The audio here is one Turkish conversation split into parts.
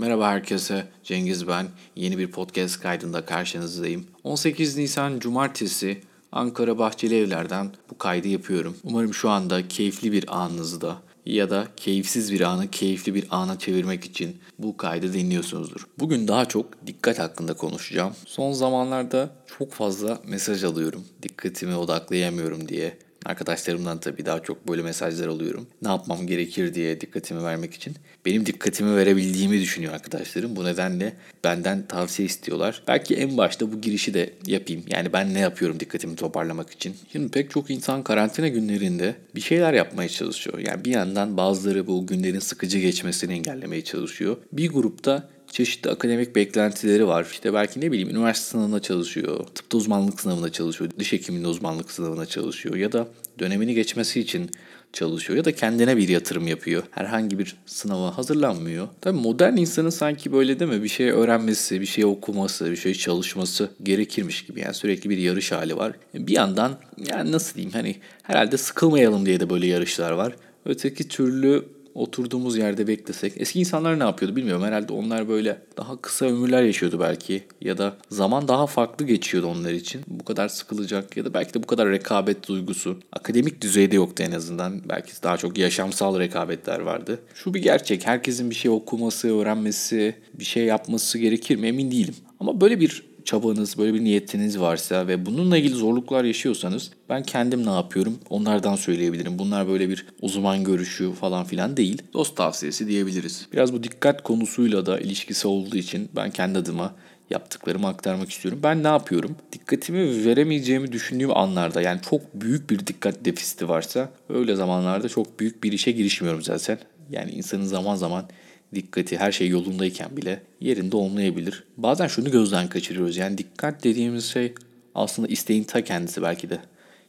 Merhaba herkese, Cengiz ben. Yeni bir podcast kaydında karşınızdayım. 18 Nisan Cumartesi Ankara Bahçeli Evler'den bu kaydı yapıyorum. Umarım şu anda keyifli bir anınızda ya da keyifsiz bir anı keyifli bir ana çevirmek için bu kaydı dinliyorsunuzdur. Bugün daha çok dikkat hakkında konuşacağım. Son zamanlarda çok fazla mesaj alıyorum. Dikkatimi odaklayamıyorum diye. Arkadaşlarımdan tabii daha çok böyle mesajlar alıyorum. Ne yapmam gerekir diye dikkatimi vermek için. Benim dikkatimi verebildiğimi düşünüyor arkadaşlarım. Bu nedenle benden tavsiye istiyorlar. Belki en başta bu girişi de yapayım. Yani ben ne yapıyorum dikkatimi toparlamak için. Şimdi pek çok insan karantina günlerinde bir şeyler yapmaya çalışıyor. Yani bir yandan bazıları bu günlerin sıkıcı geçmesini engellemeye çalışıyor. Bir grupta çeşitli akademik beklentileri var. İşte belki ne bileyim üniversite sınavına çalışıyor, tıpta uzmanlık sınavına çalışıyor, diş hekimliğinde uzmanlık sınavına çalışıyor ya da dönemini geçmesi için çalışıyor ya da kendine bir yatırım yapıyor. Herhangi bir sınava hazırlanmıyor. Tabii modern insanın sanki böyle değil mi? Bir şey öğrenmesi, bir şey okuması, bir şey çalışması gerekirmiş gibi. Yani sürekli bir yarış hali var. Bir yandan yani nasıl diyeyim hani herhalde sıkılmayalım diye de böyle yarışlar var. Öteki türlü oturduğumuz yerde beklesek. Eski insanlar ne yapıyordu bilmiyorum. Herhalde onlar böyle daha kısa ömürler yaşıyordu belki. Ya da zaman daha farklı geçiyordu onlar için. Bu kadar sıkılacak ya da belki de bu kadar rekabet duygusu. Akademik düzeyde yoktu en azından. Belki daha çok yaşamsal rekabetler vardı. Şu bir gerçek. Herkesin bir şey okuması, öğrenmesi, bir şey yapması gerekir mi emin değilim. Ama böyle bir çabanız, böyle bir niyetiniz varsa ve bununla ilgili zorluklar yaşıyorsanız ben kendim ne yapıyorum onlardan söyleyebilirim. Bunlar böyle bir uzman görüşü falan filan değil. Dost tavsiyesi diyebiliriz. Biraz bu dikkat konusuyla da ilişkisi olduğu için ben kendi adıma yaptıklarımı aktarmak istiyorum. Ben ne yapıyorum? Dikkatimi veremeyeceğimi düşündüğüm anlarda yani çok büyük bir dikkat defisiti varsa öyle zamanlarda çok büyük bir işe girişmiyorum zaten. Yani insanın zaman zaman dikkati her şey yolundayken bile yerinde olmayabilir. Bazen şunu gözden kaçırıyoruz. Yani dikkat dediğimiz şey aslında isteğin ta kendisi belki de.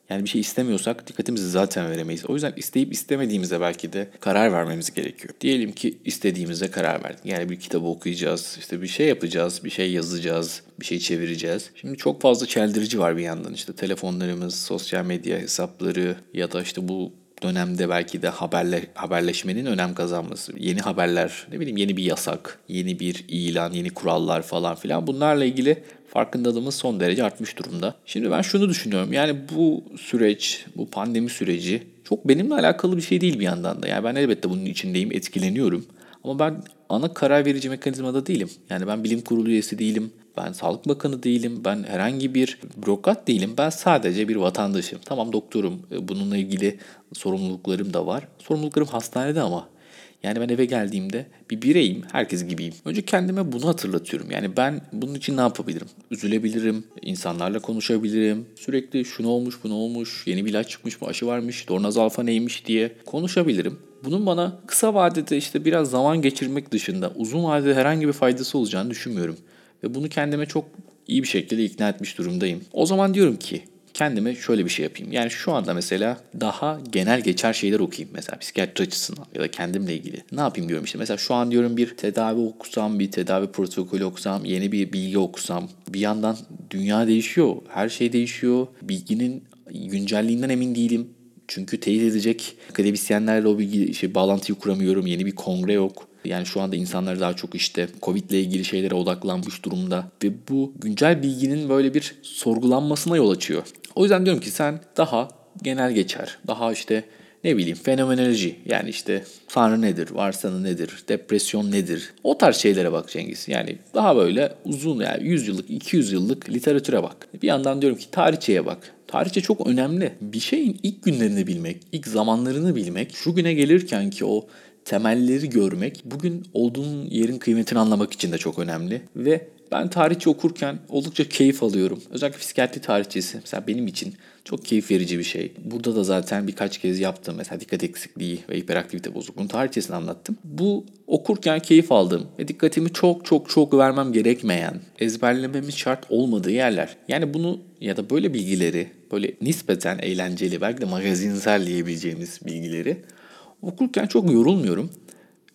Yani bir şey istemiyorsak dikkatimizi zaten veremeyiz. O yüzden isteyip istemediğimize belki de karar vermemiz gerekiyor. Diyelim ki istediğimize karar verdik. Yani bir kitabı okuyacağız, işte bir şey yapacağız, bir şey yazacağız, bir şey çevireceğiz. Şimdi çok fazla çeldirici var bir yandan. İşte telefonlarımız, sosyal medya hesapları ya da işte bu dönemde belki de haberle, haberleşmenin önem kazanması. Yeni haberler, ne bileyim yeni bir yasak, yeni bir ilan, yeni kurallar falan filan bunlarla ilgili farkındalığımız son derece artmış durumda. Şimdi ben şunu düşünüyorum. Yani bu süreç, bu pandemi süreci çok benimle alakalı bir şey değil bir yandan da. Yani ben elbette bunun içindeyim, etkileniyorum. Ama ben ana karar verici mekanizmada değilim. Yani ben bilim kurulu üyesi değilim. Ben Sağlık Bakanı değilim. Ben herhangi bir bürokrat değilim. Ben sadece bir vatandaşım. Tamam doktorum. E, bununla ilgili sorumluluklarım da var. Sorumluluklarım hastanede ama. Yani ben eve geldiğimde bir bireyim, herkes gibiyim. Önce kendime bunu hatırlatıyorum. Yani ben bunun için ne yapabilirim? Üzülebilirim, insanlarla konuşabilirim. Sürekli şunu olmuş, bunu olmuş, yeni bir ilaç çıkmış, bu aşı varmış, dornaz alfa neymiş diye konuşabilirim. Bunun bana kısa vadede işte biraz zaman geçirmek dışında uzun vadede herhangi bir faydası olacağını düşünmüyorum. Ve bunu kendime çok iyi bir şekilde ikna etmiş durumdayım. O zaman diyorum ki kendime şöyle bir şey yapayım. Yani şu anda mesela daha genel geçer şeyler okuyayım. Mesela psikiyatri açısından ya da kendimle ilgili. Ne yapayım diyorum işte. Mesela şu an diyorum bir tedavi okusam, bir tedavi protokolü okusam, yeni bir bilgi okusam. Bir yandan dünya değişiyor. Her şey değişiyor. Bilginin güncelliğinden emin değilim. Çünkü teyit edecek akademisyenlerle o bilgi şey, bağlantıyı kuramıyorum. Yeni bir kongre yok. Yani şu anda insanlar daha çok işte Covid ile ilgili şeylere odaklanmış durumda ve bu güncel bilginin böyle bir sorgulanmasına yol açıyor. O yüzden diyorum ki sen daha genel geçer, daha işte ne bileyim fenomenoloji yani işte tanrı nedir, varsanı nedir, depresyon nedir o tarz şeylere bak Cengiz. Yani daha böyle uzun yani 100 yıllık 200 yıllık literatüre bak. Bir yandan diyorum ki tarihçeye bak. Tarihçe çok önemli. Bir şeyin ilk günlerini bilmek, ilk zamanlarını bilmek, şu güne gelirken ki o temelleri görmek bugün olduğun yerin kıymetini anlamak için de çok önemli. Ve ben tarihçi okurken oldukça keyif alıyorum. Özellikle psikiyatri tarihçesi mesela benim için çok keyif verici bir şey. Burada da zaten birkaç kez yaptım. Mesela dikkat eksikliği ve hiperaktivite bozukluğunu tarihçesini anlattım. Bu okurken keyif aldım ve dikkatimi çok çok çok vermem gerekmeyen, ezberlememiz şart olmadığı yerler. Yani bunu ya da böyle bilgileri, böyle nispeten eğlenceli, belki de magazinsel diyebileceğimiz bilgileri okurken çok yorulmuyorum.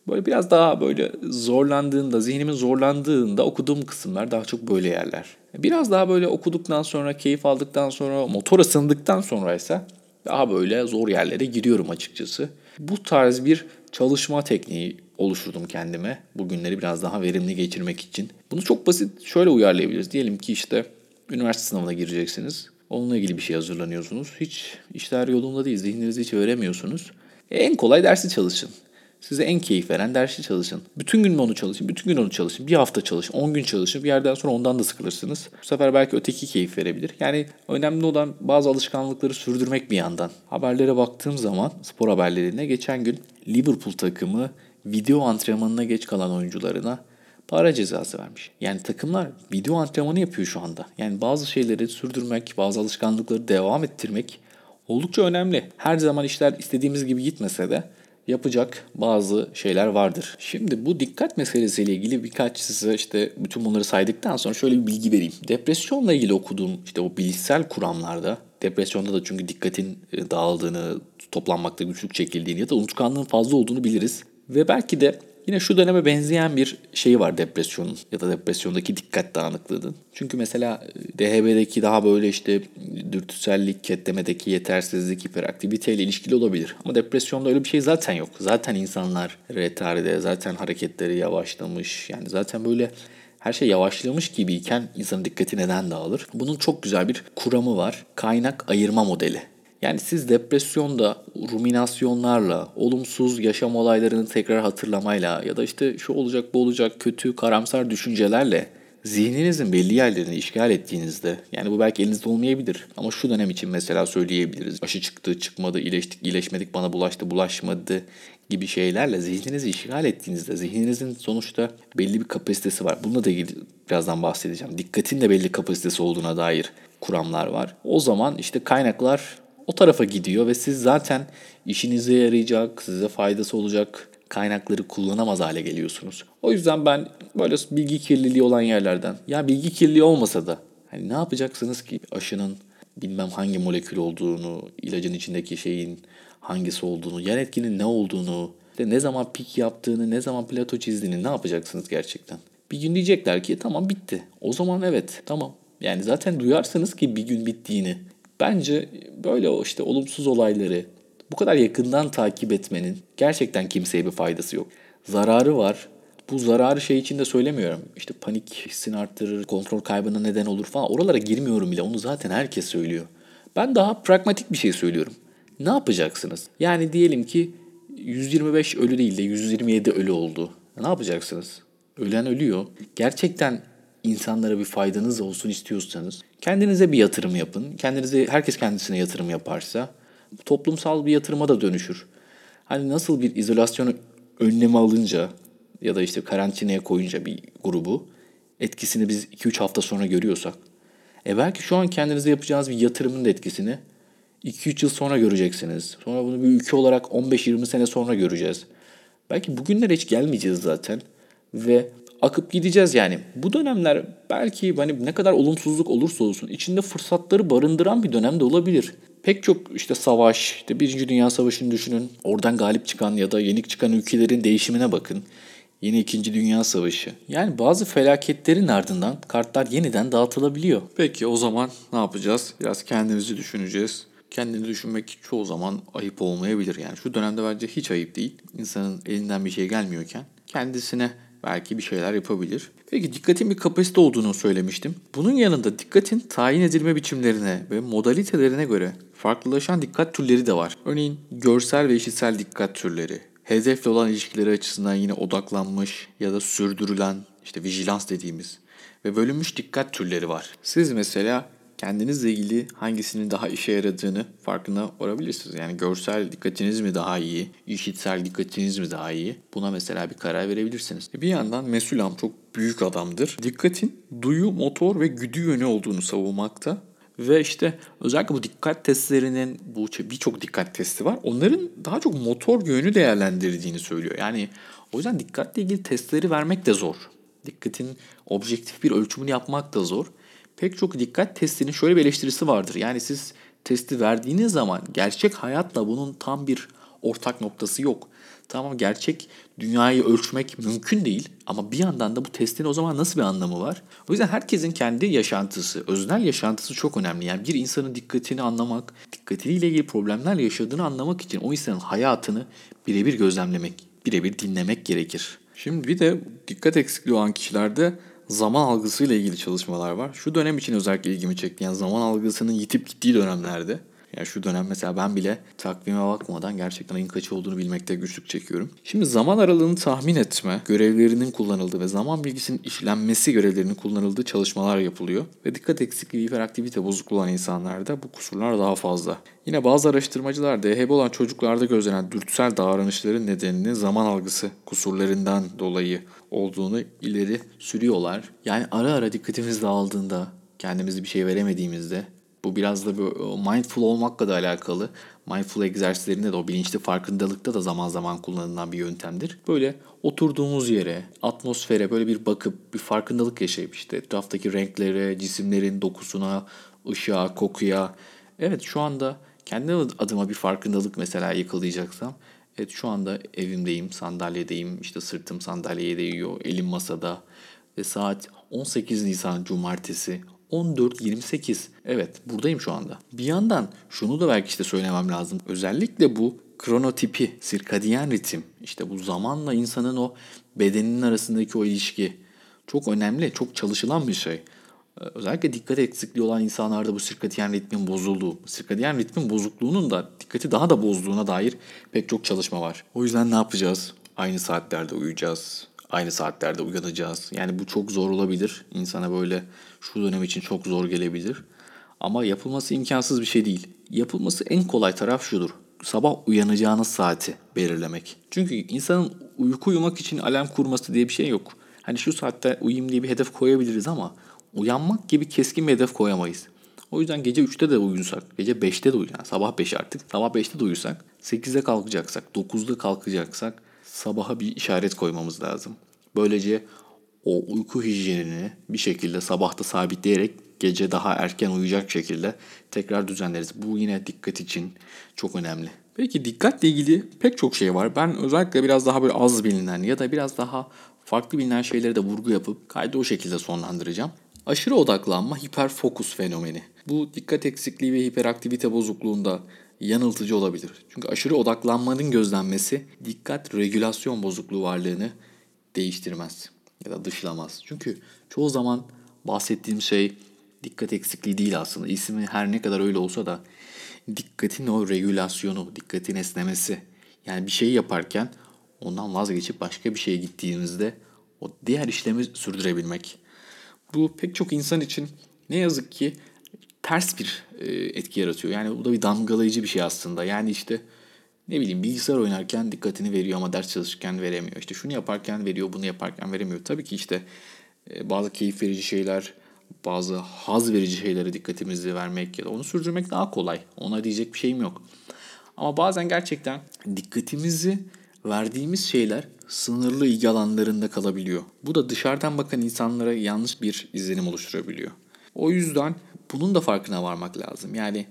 Böyle biraz daha böyle zorlandığında, zihnimin zorlandığında okuduğum kısımlar daha çok böyle yerler. Biraz daha böyle okuduktan sonra, keyif aldıktan sonra, motor ısındıktan sonra ise daha böyle zor yerlere giriyorum açıkçası. Bu tarz bir çalışma tekniği oluşturdum kendime. Bu günleri biraz daha verimli geçirmek için. Bunu çok basit şöyle uyarlayabiliriz. Diyelim ki işte üniversite sınavına gireceksiniz. Onunla ilgili bir şey hazırlanıyorsunuz. Hiç işler yolunda değil. Zihninizi hiç veremiyorsunuz. En kolay dersi çalışın. Size en keyif veren dersi çalışın. Bütün gün onu çalışın, bütün gün onu çalışın. Bir hafta çalışın, 10 gün çalışın. Bir yerden sonra ondan da sıkılırsınız. Bu sefer belki öteki keyif verebilir. Yani önemli olan bazı alışkanlıkları sürdürmek bir yandan. Haberlere baktığım zaman spor haberlerine geçen gün Liverpool takımı video antrenmanına geç kalan oyuncularına para cezası vermiş. Yani takımlar video antrenmanı yapıyor şu anda. Yani bazı şeyleri sürdürmek, bazı alışkanlıkları devam ettirmek oldukça önemli. Her zaman işler istediğimiz gibi gitmese de yapacak bazı şeyler vardır. Şimdi bu dikkat meselesiyle ilgili birkaç size işte bütün bunları saydıktan sonra şöyle bir bilgi vereyim. Depresyonla ilgili okuduğum işte o bilişsel kuramlarda depresyonda da çünkü dikkatin e, dağıldığını, toplanmakta güçlük çekildiğini ya da unutkanlığın fazla olduğunu biliriz. Ve belki de Yine şu döneme benzeyen bir şey var depresyonun ya da depresyondaki dikkat dağınıklığının. Çünkü mesela e, DHB'deki daha böyle işte dürtüsellik, ketlemedeki yetersizlik, hiperaktiviteyle ilişkili olabilir. Ama depresyonda öyle bir şey zaten yok. Zaten insanlar retarde, zaten hareketleri yavaşlamış. Yani zaten böyle her şey yavaşlamış gibiyken insanın dikkati neden dağılır? Bunun çok güzel bir kuramı var. Kaynak ayırma modeli. Yani siz depresyonda ruminasyonlarla, olumsuz yaşam olaylarını tekrar hatırlamayla ya da işte şu olacak bu olacak kötü karamsar düşüncelerle zihninizin belli yerlerini işgal ettiğinizde yani bu belki elinizde olmayabilir ama şu dönem için mesela söyleyebiliriz. Aşı çıktı, çıkmadı, iyileştik, iyileşmedik, bana bulaştı, bulaşmadı gibi şeylerle zihninizi işgal ettiğinizde zihninizin sonuçta belli bir kapasitesi var. Bununla da ilgili birazdan bahsedeceğim. Dikkatin de belli kapasitesi olduğuna dair kuramlar var. O zaman işte kaynaklar o tarafa gidiyor ve siz zaten işinize yarayacak, size faydası olacak kaynakları kullanamaz hale geliyorsunuz. O yüzden ben böyle bilgi kirliliği olan yerlerden ya bilgi kirliliği olmasa da hani ne yapacaksınız ki aşının bilmem hangi molekül olduğunu, ilacın içindeki şeyin hangisi olduğunu, yan etkinin ne olduğunu, ne zaman pik yaptığını, ne zaman plato çizdiğini ne yapacaksınız gerçekten? Bir gün diyecekler ki tamam bitti. O zaman evet tamam. Yani zaten duyarsınız ki bir gün bittiğini. Bence böyle işte olumsuz olayları bu kadar yakından takip etmenin gerçekten kimseye bir faydası yok. Zararı var. Bu zararı şey için de söylemiyorum. İşte panik hissini arttırır, kontrol kaybına neden olur falan. Oralara girmiyorum bile. Onu zaten herkes söylüyor. Ben daha pragmatik bir şey söylüyorum. Ne yapacaksınız? Yani diyelim ki 125 ölü değil de 127 ölü oldu. Ne yapacaksınız? Ölen ölüyor. Gerçekten insanlara bir faydanız olsun istiyorsanız kendinize bir yatırım yapın. Kendinize herkes kendisine yatırım yaparsa toplumsal bir yatırıma da dönüşür. Hani nasıl bir izolasyon önlemi alınca ya da işte karantinaya koyunca bir grubu etkisini biz 2-3 hafta sonra görüyorsak e belki şu an kendinize yapacağınız bir yatırımın da etkisini 2-3 yıl sonra göreceksiniz. Sonra bunu bir ülke olarak 15-20 sene sonra göreceğiz. Belki bugünlere hiç gelmeyeceğiz zaten. Ve akıp gideceğiz yani. Bu dönemler belki hani ne kadar olumsuzluk olursa olsun içinde fırsatları barındıran bir dönem de olabilir. Pek çok işte savaş, işte Birinci Dünya Savaşı'nı düşünün. Oradan galip çıkan ya da yenik çıkan ülkelerin değişimine bakın. Yeni İkinci Dünya Savaşı. Yani bazı felaketlerin ardından kartlar yeniden dağıtılabiliyor. Peki o zaman ne yapacağız? Biraz kendimizi düşüneceğiz. Kendini düşünmek çoğu zaman ayıp olmayabilir. Yani şu dönemde bence hiç ayıp değil. İnsanın elinden bir şey gelmiyorken kendisine belki bir şeyler yapabilir. Peki dikkatin bir kapasite olduğunu söylemiştim. Bunun yanında dikkatin tayin edilme biçimlerine ve modalitelerine göre farklılaşan dikkat türleri de var. Örneğin görsel ve işitsel dikkat türleri, hedefle olan ilişkileri açısından yine odaklanmış ya da sürdürülen işte vigilans dediğimiz ve bölünmüş dikkat türleri var. Siz mesela kendinizle ilgili hangisinin daha işe yaradığını farkına varabilirsiniz. Yani görsel dikkatiniz mi daha iyi, işitsel dikkatiniz mi daha iyi? Buna mesela bir karar verebilirsiniz. Bir yandan Mesulam çok büyük adamdır. Dikkatin duyu, motor ve güdü yönü olduğunu savunmakta. Ve işte özellikle bu dikkat testlerinin bu birçok dikkat testi var. Onların daha çok motor yönü değerlendirdiğini söylüyor. Yani o yüzden dikkatle ilgili testleri vermek de zor. Dikkatin objektif bir ölçümünü yapmak da zor pek çok dikkat testinin şöyle bir eleştirisi vardır. Yani siz testi verdiğiniz zaman gerçek hayatla bunun tam bir ortak noktası yok. Tamam gerçek dünyayı ölçmek mümkün değil ama bir yandan da bu testin o zaman nasıl bir anlamı var? O yüzden herkesin kendi yaşantısı, öznel yaşantısı çok önemli. Yani bir insanın dikkatini anlamak, dikkatiyle ilgili problemler yaşadığını anlamak için o insanın hayatını birebir gözlemlemek birebir dinlemek gerekir. Şimdi bir de dikkat eksikliği olan kişilerde zaman algısıyla ilgili çalışmalar var. Şu dönem için özellikle ilgimi çekti. Yani zaman algısının yitip gittiği dönemlerde yani şu dönem mesela ben bile takvime bakmadan gerçekten ayın kaçı olduğunu bilmekte güçlük çekiyorum. Şimdi zaman aralığını tahmin etme, görevlerinin kullanıldığı ve zaman bilgisinin işlenmesi görevlerinin kullanıldığı çalışmalar yapılıyor. Ve dikkat eksikliği, hiperaktivite bozukluğu olan insanlarda bu kusurlar daha fazla. Yine bazı araştırmacılar DHB olan çocuklarda gözlenen dürtüsel davranışların nedenini zaman algısı kusurlarından dolayı olduğunu ileri sürüyorlar. Yani ara ara dikkatimiz dağıldığında, kendimizi bir şey veremediğimizde bu biraz da mindful olmakla da alakalı. Mindful egzersizlerinde de o bilinçli farkındalıkta da zaman zaman kullanılan bir yöntemdir. Böyle oturduğumuz yere, atmosfere böyle bir bakıp bir farkındalık yaşayıp işte etraftaki renklere, cisimlerin dokusuna, ışığa, kokuya. Evet şu anda kendi adıma bir farkındalık mesela yakalayacaksam Evet şu anda evimdeyim, sandalyedeyim, işte sırtım sandalyeye değiyor, elim masada ve saat 18 Nisan Cumartesi 14.28. Evet buradayım şu anda. Bir yandan şunu da belki işte söylemem lazım. Özellikle bu kronotipi, sirkadiyen ritim, işte bu zamanla insanın o bedeninin arasındaki o ilişki çok önemli, çok çalışılan bir şey. Ee, özellikle dikkat eksikliği olan insanlarda bu sirkadiyen ritmin bozulduğu, sirkadiyen ritmin bozukluğunun da dikkati daha da bozduğuna dair pek çok çalışma var. O yüzden ne yapacağız? Aynı saatlerde uyuyacağız aynı saatlerde uyanacağız. Yani bu çok zor olabilir. İnsana böyle şu dönem için çok zor gelebilir. Ama yapılması imkansız bir şey değil. Yapılması en kolay taraf şudur. Sabah uyanacağınız saati belirlemek. Çünkü insanın uyku uyumak için alarm kurması diye bir şey yok. Hani şu saatte uyuyayım diye bir hedef koyabiliriz ama uyanmak gibi keskin bir hedef koyamayız. O yüzden gece 3'te de uyusak, gece 5'te de uyusak, sabah 5 artık, sabah 5'te de uyusak, 8'de kalkacaksak, 9'da kalkacaksak sabaha bir işaret koymamız lazım. Böylece o uyku hijyenini bir şekilde sabahta sabitleyerek gece daha erken uyuyacak şekilde tekrar düzenleriz. Bu yine dikkat için çok önemli. Peki dikkatle ilgili pek çok şey var. Ben özellikle biraz daha böyle az bilinen ya da biraz daha farklı bilinen şeyleri de vurgu yapıp kaydı o şekilde sonlandıracağım. Aşırı odaklanma hiperfokus fenomeni. Bu dikkat eksikliği ve hiperaktivite bozukluğunda yanıltıcı olabilir. Çünkü aşırı odaklanmanın gözlenmesi dikkat regülasyon bozukluğu varlığını değiştirmez ya da dışlamaz. Çünkü çoğu zaman bahsettiğim şey dikkat eksikliği değil aslında. İsmi her ne kadar öyle olsa da dikkatin o regülasyonu, dikkatin esnemesi. Yani bir şey yaparken ondan vazgeçip başka bir şeye gittiğimizde o diğer işlemi sürdürebilmek. Bu pek çok insan için ne yazık ki ters bir e, etki yaratıyor. Yani bu da bir damgalayıcı bir şey aslında. Yani işte ne bileyim bilgisayar oynarken dikkatini veriyor ama ders çalışırken veremiyor. İşte şunu yaparken veriyor, bunu yaparken veremiyor. Tabii ki işte e, bazı keyif verici şeyler, bazı haz verici şeylere dikkatimizi vermek ya da onu sürdürmek daha kolay. Ona diyecek bir şeyim yok. Ama bazen gerçekten dikkatimizi verdiğimiz şeyler sınırlı ilgi alanlarında kalabiliyor. Bu da dışarıdan bakan insanlara yanlış bir izlenim oluşturabiliyor. O yüzden bunun da farkına varmak lazım. Yani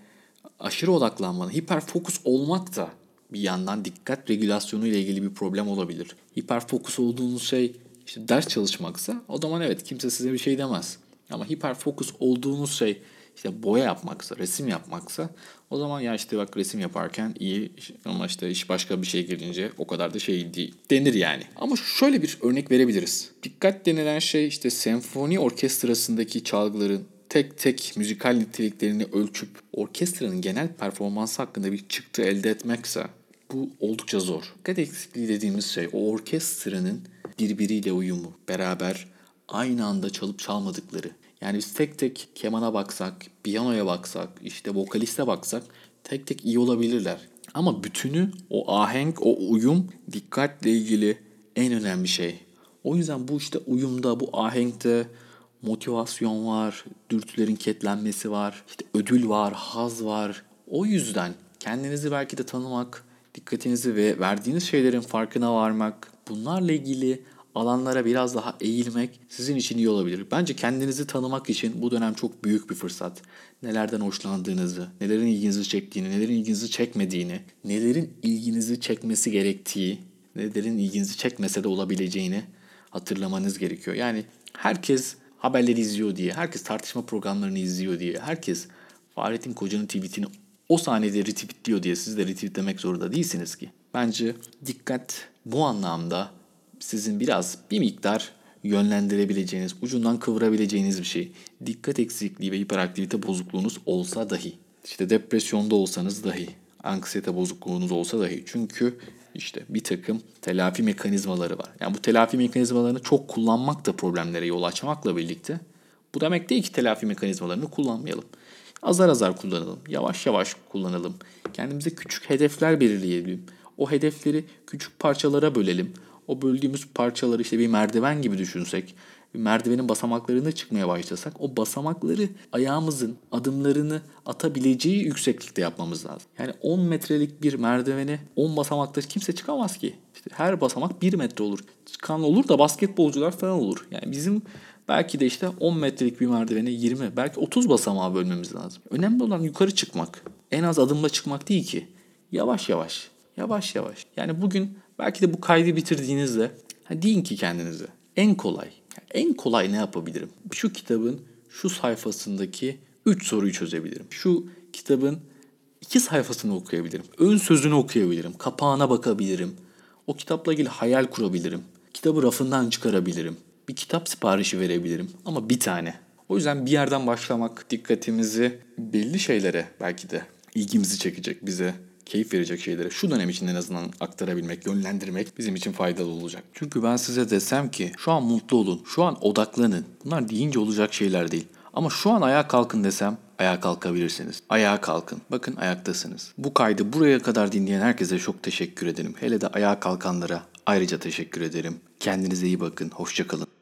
aşırı odaklanmanın, hiperfokus olmak da bir yandan dikkat regülasyonu ile ilgili bir problem olabilir. Hiperfokus olduğunuz şey işte ders çalışmaksa o zaman evet kimse size bir şey demez. Ama hiperfokus olduğunuz şey işte boya yapmaksa, resim yapmaksa o zaman ya işte bak resim yaparken iyi ama işte iş başka bir şey gelince o kadar da şey değil denir yani. Ama şöyle bir örnek verebiliriz. Dikkat denilen şey işte senfoni orkestrasındaki çalgıların tek tek müzikal niteliklerini ölçüp orkestranın genel performansı hakkında bir çıktı elde etmekse bu oldukça zor. Dikkat eksikliği dediğimiz şey o orkestranın birbiriyle uyumu, beraber aynı anda çalıp çalmadıkları. Yani biz tek tek kemana baksak, piyanoya baksak, işte vokaliste baksak tek tek iyi olabilirler. Ama bütünü, o ahenk, o uyum dikkatle ilgili en önemli şey. O yüzden bu işte uyumda, bu ahenkte, motivasyon var, dürtülerin ketlenmesi var, işte ödül var, haz var. O yüzden kendinizi belki de tanımak, dikkatinizi ve verdiğiniz şeylerin farkına varmak, bunlarla ilgili alanlara biraz daha eğilmek sizin için iyi olabilir. Bence kendinizi tanımak için bu dönem çok büyük bir fırsat. Nelerden hoşlandığınızı, nelerin ilginizi çektiğini, nelerin ilginizi çekmediğini, nelerin ilginizi çekmesi gerektiği, nelerin ilginizi çekmese de olabileceğini hatırlamanız gerekiyor. Yani herkes haberleri izliyor diye, herkes tartışma programlarını izliyor diye, herkes Fahrettin Koca'nın tweetini o saniyede retweetliyor diye siz de retweetlemek zorunda değilsiniz ki. Bence dikkat Bu anlamda sizin biraz bir miktar yönlendirebileceğiniz, ucundan kıvırabileceğiniz bir şey. Dikkat eksikliği ve hiperaktivite bozukluğunuz olsa dahi. İşte depresyonda olsanız dahi, anksiyete bozukluğunuz olsa dahi. Çünkü işte bir takım telafi mekanizmaları var. Yani bu telafi mekanizmalarını çok kullanmak da problemlere yol açmakla birlikte bu demek değil ki telafi mekanizmalarını kullanmayalım. Azar azar kullanalım, yavaş yavaş kullanalım. Kendimize küçük hedefler belirleyelim. O hedefleri küçük parçalara bölelim. O böldüğümüz parçaları işte bir merdiven gibi düşünsek, merdivenin basamaklarına çıkmaya başlasak o basamakları ayağımızın adımlarını atabileceği yükseklikte yapmamız lazım. Yani 10 metrelik bir merdiveni 10 basamakta kimse çıkamaz ki. İşte her basamak 1 metre olur. Çıkan olur da basketbolcular falan olur. Yani bizim belki de işte 10 metrelik bir merdiveni 20 belki 30 basamağa bölmemiz lazım. Önemli olan yukarı çıkmak. En az adımla çıkmak değil ki. Yavaş yavaş. Yavaş yavaş. Yani bugün belki de bu kaydı bitirdiğinizde ha deyin ki kendinize en kolay en kolay ne yapabilirim? Şu kitabın şu sayfasındaki 3 soruyu çözebilirim. Şu kitabın 2 sayfasını okuyabilirim. Ön sözünü okuyabilirim. Kapağına bakabilirim. O kitapla ilgili hayal kurabilirim. Kitabı rafından çıkarabilirim. Bir kitap siparişi verebilirim ama bir tane. O yüzden bir yerden başlamak dikkatimizi belli şeylere belki de ilgimizi çekecek bize keyif verecek şeylere şu dönem için en azından aktarabilmek, yönlendirmek bizim için faydalı olacak. Çünkü ben size desem ki şu an mutlu olun, şu an odaklanın. Bunlar deyince olacak şeyler değil. Ama şu an ayağa kalkın desem ayağa kalkabilirsiniz. Ayağa kalkın. Bakın ayaktasınız. Bu kaydı buraya kadar dinleyen herkese çok teşekkür ederim. Hele de ayağa kalkanlara ayrıca teşekkür ederim. Kendinize iyi bakın. Hoşçakalın.